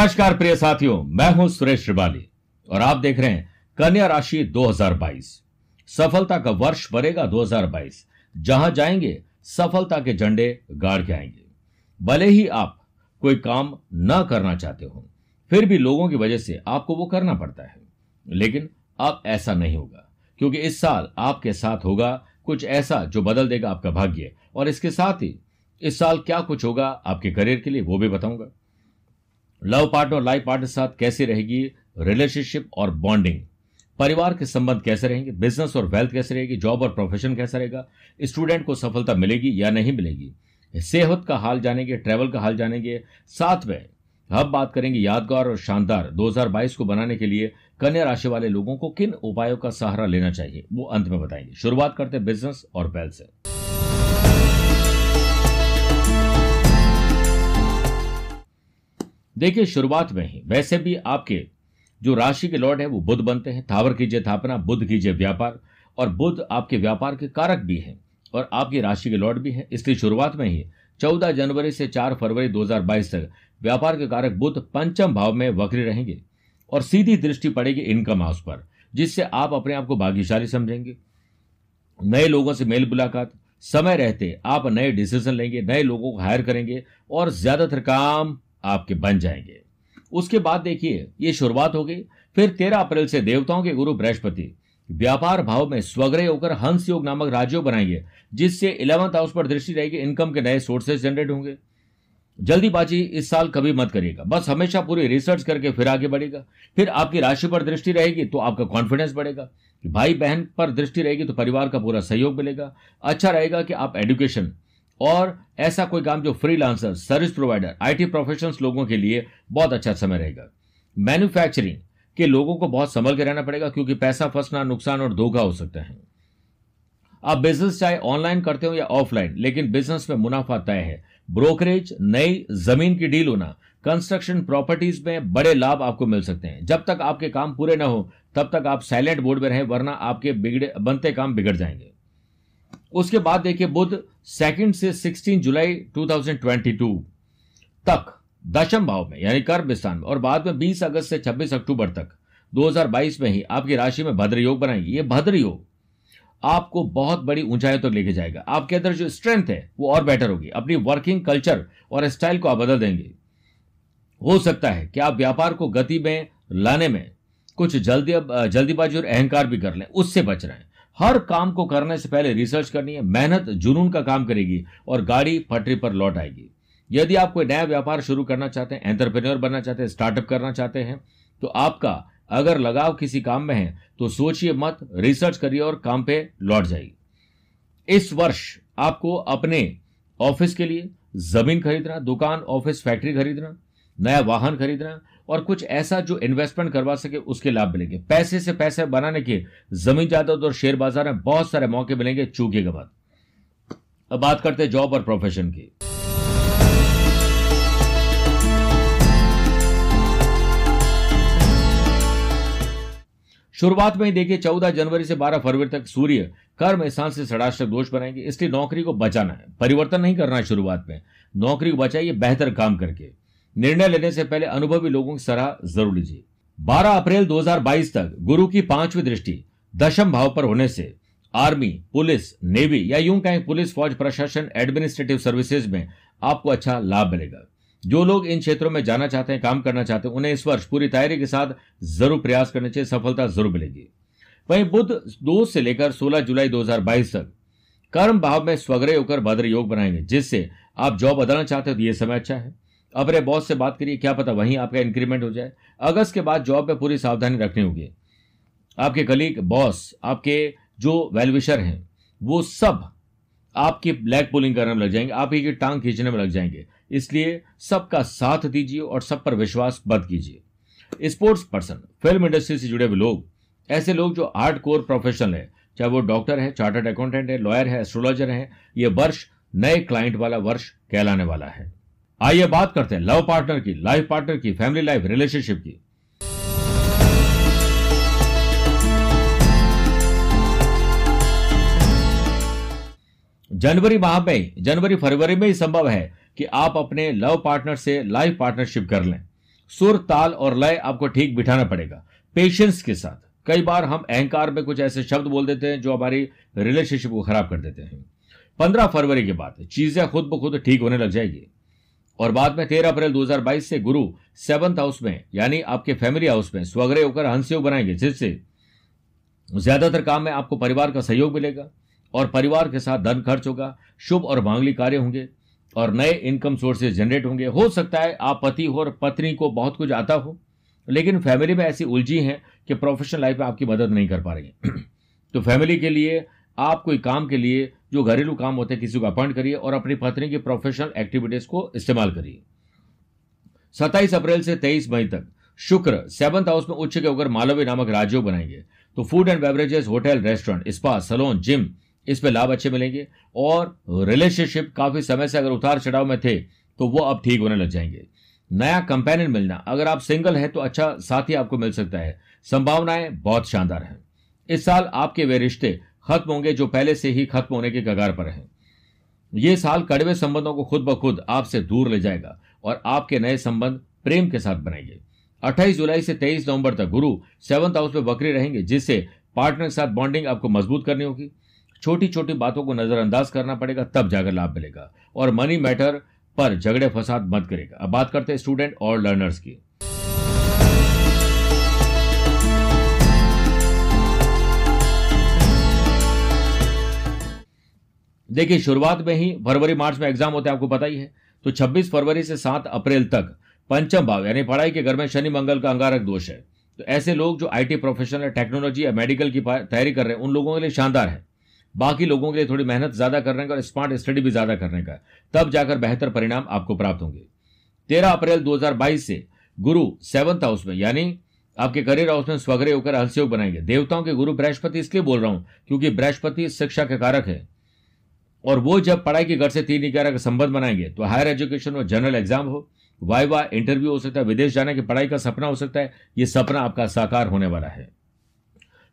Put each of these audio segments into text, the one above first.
नमस्कार प्रिय साथियों, मैं हूँ सुरेश श्रिवाली और आप देख रहे हैं कन्या राशि 2022 सफलता का वर्ष बनेगा 2022 जहाँ जाएँगे, सफलता के झंडे गाड़ के आएँगे। भले ही आप कोई काम न करना चाहते हो, फिर भी लोगों की वजह से आपको वो करना पड़ता है। लेकिन अब ऐसा नहीं होगा, क्योंकि इस साल आपके साथ होगा कुछ ऐसा जो बदल देगा आपका भाग्य। और इसके साथ ही इस साल क्या कुछ होगा आपके करियर के लिए वो भी बताऊँगा। लव पार्टनर और लाइफ पार्टनर के साथ कैसी रहेगी? रिलेशनशिप और बॉन्डिंग। परिवार के संबंध कैसे रहेंगे? बिज़नेस और वेल्थ कैसे रहेगी? जॉब और प्रोफेशन कैसा रहेगा? स्टूडेंट को सफलता मिलेगी या नहीं मिलेगी? सेहत का हाल जानेंगे, ट्रैवल का हाल जानेंगे। साथ में हम बात करेंगे यादगार और शानदार 2022 को बनाने के लिए कन्या राशि वाले लोगों को किन उपायों का सहारा लेना चाहिए? वो अंत में बताएँगे। शुरुआत करते हैं बिज़नेस और वेल्थ से। देखिए, शुरुआत में ही, वैसे भी आपके जो राशि के लॉर्ड है, वो बुद्ध बनते हैं, थावर कीजिए थापना बुद्ध कीजिए व्यापार, और बुद्ध आपके व्यापार के कारक भी हैं, और आपकी राशि के लॉर्ड भी है, इसलिए शुरुआत में ही 14 जनवरी से 4 फरवरी 2022 तक, व्यापार के कारक बुद्ध पंचम भाव में वक्री रहेंगे, और सीधी दृष्टि पड़ेगी इनकम हाउस पर, जिससे आप अपने आप को भाग्यशाली समझेंगे। नए लोगों से मेल मुलाकात, समय रहते, आप नए डिसीज़न लेंगे, नए लोगों को हायर करेंगे, और ज़्यादातर काम आपके बन जाएँगे। उसके बाद देखिए, ये शुरुआत हो गई। फिर तेरह अप्रैल से देवताओं के गुरु बृहस्पति, व्यापार भाव में स्वग्रह होकर हंस योग नामक राज्यों बनाएँगे, जिससे इलेवंथ हाउस पर दृष्टि रहेगी इनकम के नए सोर्सेज जनरेट होंगे। जल्दीबाजी इस साल कभी मत करिएगा, बस हमेशा पूरी रिसर्च करके फिर आगे बढ़ेगा फिर आपकी राशि पर दृष्टि रहेगी तो आपका कॉन्फिडेंस बढ़ेगा। भाई बहन पर दृष्टि रहेगी तो परिवार का पूरा सहयोग मिलेगा। अच्छा रहेगा कि आप एजुकेशन और ऐसा कोई काम जो freelancer service provider IT professionals लोगों के लिए बहुत अच्छा समय रहेगा। मैन्युफैक्चरिंग के लोगों को बहुत संभल के रहना पड़ेगा क्योंकि पैसा फंसना, नुकसान और धोखा हो सकता है। आप बिज़नेस चाहे ऑनलाइन करते हो या ऑफलाइन लेकिन बिज़नेस में मुनाफा तय है। ब्रोकरेज नई ज़मीन की डील होना कंस्ट्रक्शन प्रॉपर्टीज़ में बड़े लाभ आपको मिल सकते हैं। जब तक आपके काम पूरे ना हो, तब तक आप साइलेंट बोर्ड में रहें, वरना आपके बिगड़े, बनते काम बिगड़ जाएँगे। उसके बाद देखिए बुध सेकंड से 16 जुलाई 2022 तक दशम भाव में, यानी कर्म स्थान में, और बाद में 20 अगस्त से 26 अक्टूबर तक 2022 में ही आपकी राशि में भद्र योग बनाएँगे। ये भद्र योग आपको बहुत बड़ी ऊंचाई तक तो लेके जाएगा। आपके अंदर जो स्ट्रेंथ है, वो और बेटर होगी। अपनी वर्किंग कल्चर और स्टाइल को आप बदल देंगे। हो सकता है कि आप व्यापार को गति में, लाने में कुछ जल्दी, जल्दीबाजी और अहंकार भी कर लें, उससे बच रहे हैं। हर काम को करने से पहले रिसर्च करनी है, मेहनत जुनून का काम करेगी और गाड़ी पटरी पर लौट आएगी। यदि आप कोई नया व्यापार शुरू करना चाहते हैं एंटरप्रेन्योर बनना चाहते हैं स्टार्टअप करना चाहते हैं तो आपका अगर लगाव किसी काम में है तो सोचिए मत रिसर्च करिए और काम पे लौट जाइए। इस वर्ष आपको अपने ऑफ़िस के लिए ज़मीन खरीदना, दुकान ऑफ़िस फैक्ट्री खरीदना, नया वाहन खरीदना और कुछ ऐसा जो इन्वेस्टमेंट करवा सके, उसके लाभ मिलेंगे। पैसे से पैसे बनाने के, ज़मीन जायदाद और शेयर बाज़ार में बहुत सारे मौके मिलेंगे चूकेगा बात अब बात करते हैं जॉब और प्रोफेशन की। शुरुआत में ही देखिए, चौदह जनवरी से बारह फरवरी तक सूर्य कर्म स्थान से षडाष्टक दोष बनाएँगे। इसलिए नौकरी को बचाना है। परिवर्तन नहीं करना है शुरुआत में। नौकरी को बचाइए, बेहतर काम करके। निर्णय लेने से पहले अनुभवी लोगों की सलाह ज़रूर लीजिए। 12 अप्रैल 2022 तक गुरु की पांचवी दृष्टि, दशम भाव पर होने से आर्मी, पुलिस, नेवी या यूँ कहें पुलिस, फौज, प्रशासन, एडमिनिस्ट्रेटिव सर्विसेज़ में आपको अच्छा लाभ मिलेगा। जो लोग इन क्षेत्रों में जाना चाहते हैं, काम करना चाहते हैं, उन्हें इस वर्ष पूरी तैयारी के साथ ज़रूर प्रयास करने चाहिए, सफलता ज़रूर मिलेगी। वहीं बुद्ध दो से लेकर 16 जुलाई 2022 तक कर्म भाव में स्वग्रह होकर भद्र योग बनाएँगे, जिससे आप जॉब बदलना चाहते हो तो यह समय अच्छा है। अपने बॉस से बात करिए, क्या पता वहीं आपका इंक्रीमेंट हो जाए। अगस्त के बाद जॉब में पूरी सावधानी रखनी होगी। आपके कलीग बॉस आपके जो वेलविशर हैं, वो सब आपकी ब्लैक पुलिंग करने में लग जाएँगे, आप ही की टांग खींचने में लग जाएँगे। इसलिए सबका साथ दीजिए और सब पर विश्वास बद कीजिए। स्पोर्ट्स पर्सन फ़िल्म इंडस्ट्री से जुड़े हुए लोग, ऐसे लोग जो हार्ड कोर प्रोफेशनल है, चाहे वो डॉक्टर है चार्टर्ड अकाउंटेंट है लॉयर है एस्ट्रोलॉजर है, ये वर्ष नए क्लाइंट वाला वर्ष कहलाने वाला है। आइए बात करते हैं लव पार्टनर की, लाइफ पार्टनर की, फैमिली लाइफ, रिलेशनशिप की। जनवरी माह में, जनवरी फरवरी में ही संभव है कि आप अपने लव पार्टनर से लाइफ पार्टनरशिप कर लें। सुर, ताल और लय आपको ठीक बिठाना पड़ेगा पेशेंस के साथ। कई बार हम अहंकार में कुछ ऐसे शब्द बोल देते हैं जो हमारी रिलेशनशिप को खराब कर देते हैं। पंद्रह फरवरी के बाद, चीज़ें खुद ब खुद ठीक होने लग जाएगी। और बाद में तेरह अप्रैल 2022 से गुरु सेवंथ हाउस में, यानी आपके फैमिली हाउस में स्वग्रह होकर हंसयोग बनाएँगे, जिससे ज़्यादातर काम में आपको परिवार का सहयोग मिलेगा और परिवार के साथ धन खर्च होगा, शुभ और मांगली कार्य होंगे और नए इनकम सोर्सेज जनरेट होंगे। हो सकता है आप पति हो और पत्नी को बहुत कुछ आता हो, लेकिन फैमिली में ऐसी उलझी हैं कि प्रोफेशनल लाइफ में आपकी मदद नहीं कर पा रही तो फैमिली के लिए आप कोई काम के लिए जो घरेलू काम होते हैं, किसी को अपॉइंट करिए और अपनी पत्नी की प्रोफेशनल एक्टिविटीज़ को इस्तेमाल करिए। सत्ताईस अप्रैल से तेईस मई तक, शुक्र सेवंथ हाउस में उच्च के होकर मालवी नामक राज्यों बनाएँगे। तो food and beverages hotel restaurant spa salon gym इसमें लाभ अच्छे मिलेंगे और रिलेशनशिप काफ़ी समय से अगर उतार चढ़ाव में थे तो वो अब ठीक होने लग जाएँगे। नया कंपेनियन मिलना, अगर आप सिंगल है तो अच्छा साथी आपको मिल सकता है। संभावनाएँ बहुत शानदार हैं। इस साल आपके वे रिश्ते खत्म होंगे जो पहले से ही खत्म होने के कगार पर हैं। ये साल कड़वे संबंधों को खुद ब खुद आपसे दूर ले जाएगा और आपके नए संबंध प्रेम के साथ बनाएँगे 28 जुलाई से 23 नवंबर तक गुरु सेवंथ हाउस में बकरी रहेंगे, जिससे पार्टनर के साथ बॉन्डिंग आपको मज़बूत करनी होगी। छोटी छोटी बातों को नजरअंदाज करना पड़ेगा, तब जाकर लाभ मिलेगा। और मनी मैटर पर झगड़े फसाद मत करेगा अब बात करते हैं स्टूडेंट और लर्नर्स की। देखिए, शुरुआत में ही फरवरी, मार्च में एग्ज़ाम होते हैं, आपको पता ही है। तो 26 फरवरी से 7 अप्रैल तक पंचम भाव यानी पढ़ाई के घर में शनि, मंगल का अंगारक दोष है। तो ऐसे लोग जो आईटी प्रोफेशनल टेक्नोलॉजी या मेडिकल की तैयारी कर रहे हैं, उन लोगों के लिए शानदार है। बाकी लोगों के लिए थोड़ी मेहनत ज़्यादा करने का और स्मार्ट स्टडी भी ज़्यादा करने का, तब जाकर बेहतर परिणाम आपको प्राप्त होंगे। तेरह अप्रैल 2022 से गुरु सेवंथ हाउस में, यानी आपके करियर हाउस में स्वग्रह होकर हंसयोग बनाएँगे। देवताओं के गुरु बृहस्पति इसलिए बोल रहा हूँ, क्योंकि बृहस्पति शिक्षा के कारक है। और वो जब पढ़ाई के घर से तीन ग्यारह का संबंध बनाएँगे तो हायर एजुकेशन में जनरल एग्ज़ाम हो, वाई वाइवा इंटरव्यू हो सकता है, विदेश जाने की पढ़ाई का सपना हो सकता है, ये सपना आपका साकार होने वाला है।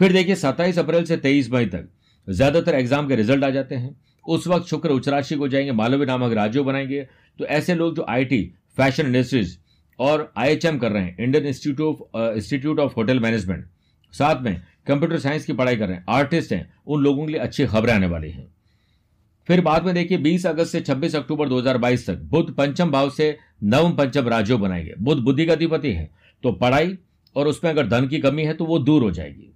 फिर देखिए, सत्ताईस अप्रैल से तेईस मई तक ज़्यादातर एग्ज़ाम के रिज़ल्ट आ जाते हैं। उस वक्त शुक्र उच्च राशि को जाएँगे मालवी नामक राज्यों बनाएँगे। तो ऐसे लोग जो आईटी फ़ैशन इंडस्ट्रीज़ और आईएचएम कर रहे हैं Indian institute of institute of hotel management साथ में कंप्यूटर साइंस की पढ़ाई कर रहे हैं आर्टिस्ट हैं, उन लोगों के लिए अच्छी खबरें आने वाली हैं। फिर बाद में देखिए 20 अगस्त से 26 अक्टूबर 2022 तक बुद्ध पंचम भाव से नवम पंचम राज्यों बनाएँगे। बुद्ध बुद्धि का अधिपति है। तो पढ़ाई और उसमें अगर धन की कमी है तो वो दूर हो जाएगी।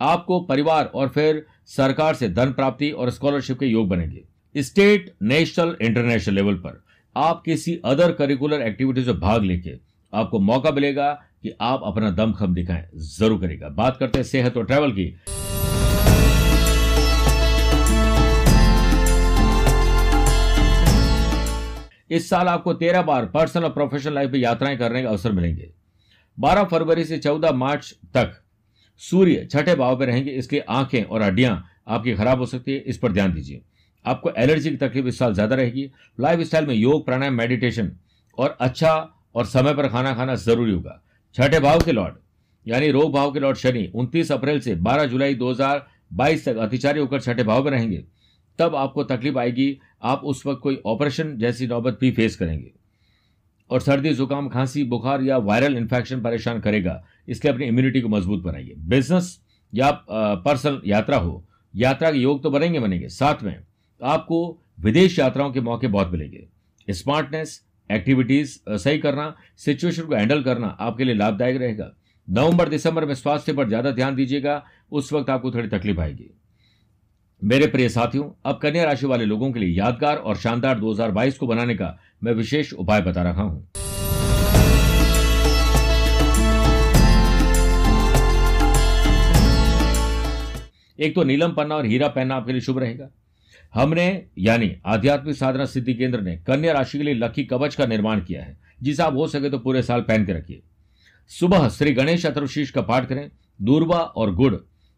आपको परिवार और फिर सरकार से धन प्राप्ति और स्कॉलरशिप के योग बनेंगे। स्टेट नेशनल इंटरनेशनल लेवल पर आप किसी अदर करिकुलर एक्टिविटीज़ में भाग लेके आपको मौका मिलेगा कि आप अपना दमखम दिखाएँ। ज़रूर करेगा बात करते हैं सेहत और ट्रैवल की। इस साल आपको तेरह बार पर्सनल और प्रोफेशनल लाइफ में यात्राएँ करने का अवसर मिलेंगे। 12 फरवरी से 14 मार्च तक सूर्य छठे भाव में रहेंगे। इसलिए आँखें और हड्डियाँ आपकी खराब हो सकती है, इस पर ध्यान दीजिए। आपको एलर्जी की तकलीफ़ इस साल ज़्यादा रहेगी। लाइफ स्टाइल में योग, प्राणायाम मेडिटेशन और अच्छा और समय पर खाना खाना ज़रूरी होगा। छठे भाव के लॉर्ड, यानी रोग भाव के लॉर्ड शनि 29 अप्रैल से 12 जुलाई 2022 तक अतिचारी होकर छठे भाव में रहेंगे। तब आपको तकलीफ़ आएगी। आप उस वक्त कोई ऑपरेशन जैसी नौबत भी फेस करेंगे। और सर्दी, जुकाम, खांसी, बुखार या वायरल इन्फेक्शन परेशान करेगा। इसलिए अपनी इम्यूनिटी को मज़बूत बनाइए। बिज़नेस या पर्सनल यात्रा हो, यात्रा के योग तो बनेंगे बनेंगे। साथ में आपको विदेश यात्राओं के मौके बहुत मिलेंगे। स्मार्टनेस एक्टिविटीज़ सही करना सिचुएशन को हैंडल करना आपके लिए लाभदायक रहेगा। नवंबर, दिसंबर में स्वास्थ्य पर ज़्यादा ध्यान दीजिएगा। उस वक्त आपको थोड़ी तकलीफ़ आएगी। मेरे प्रिय साथियों, अब कन्या राशि वाले लोगों के लिए यादगार और शानदार 2022 को बनाने का मैं विशेष उपाय बता रहा हूँ। एक तो नीलम पन्ना और हीरा पहनना आपके लिए शुभ रहेगा। हमने, यानी आध्यात्मिक साधना सिद्धि केंद्र ने कन्या राशि के लिए लकी कवच का निर्माण किया है। जिसे आप हो सके तो पूरे साल पहन के रखिए। सुबह श्री गणेश अथर्वशीष का पाठ करें। दूरबा और गुड़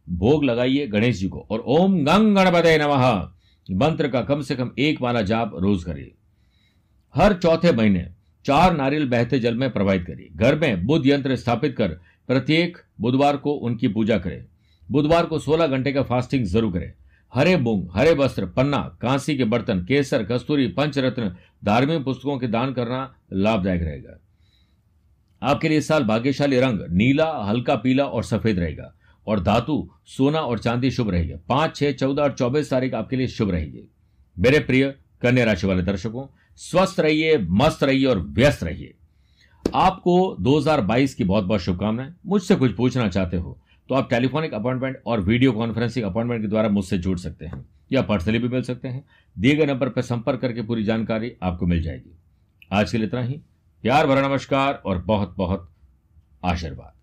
भोग लगाइए गणेश जी को। और ओम गंग गणपते नमः। मंत्र का कम से कम एक माला जाप रोज करिए। हर चौथे महीने चार नारियल बहते जल में प्रवाहित करिए। घर में बुद्ध यंत्र स्थापित कर प्रत्येक बुधवार को उनकी पूजा करें। बुधवार को 16 घंटे का फास्टिंग ज़रूर करें। हरे मूंग, हरे वस्त्र, पन्ना, कांसी के बर्तन, केसर, कस्तूरी, पंचरत्न, धार्मिक पुस्तकों के दान करना लाभदायक रहेगा। आपके लिए इस साल भाग्यशाली रंग नीला, हल्का पीला और सफ़ेद रहेगा। और धातु, सोना और चांदी शुभ रहेगा। पाँच, छह, चौदह और चौबीस तारीख आपके लिए शुभ रहेगी। मेरे प्रिय कन्या राशि वाले दर्शकों, स्वस्थ रहिए, मस्त रहिए और व्यस्त रहिए। आपको 2022 की बहुत बहुत शुभकामनाएँ। मुझसे कुछ पूछना चाहते हो तो आप टेलीफोनिक अपॉइंटमेंट और वीडियो कॉन्फ्रेंसिंग अपॉइंटमेंट के द्वारा मुझसे जुड़ सकते हैं, या पर्सनली भी मिल सकते हैं। दिए गए नंबर पर संपर्क करके पूरी जानकारी आपको मिल जाएगी। आज के लिए इतना ही। प्यार भरा नमस्कार और बहुत बहुत आशीर्वाद।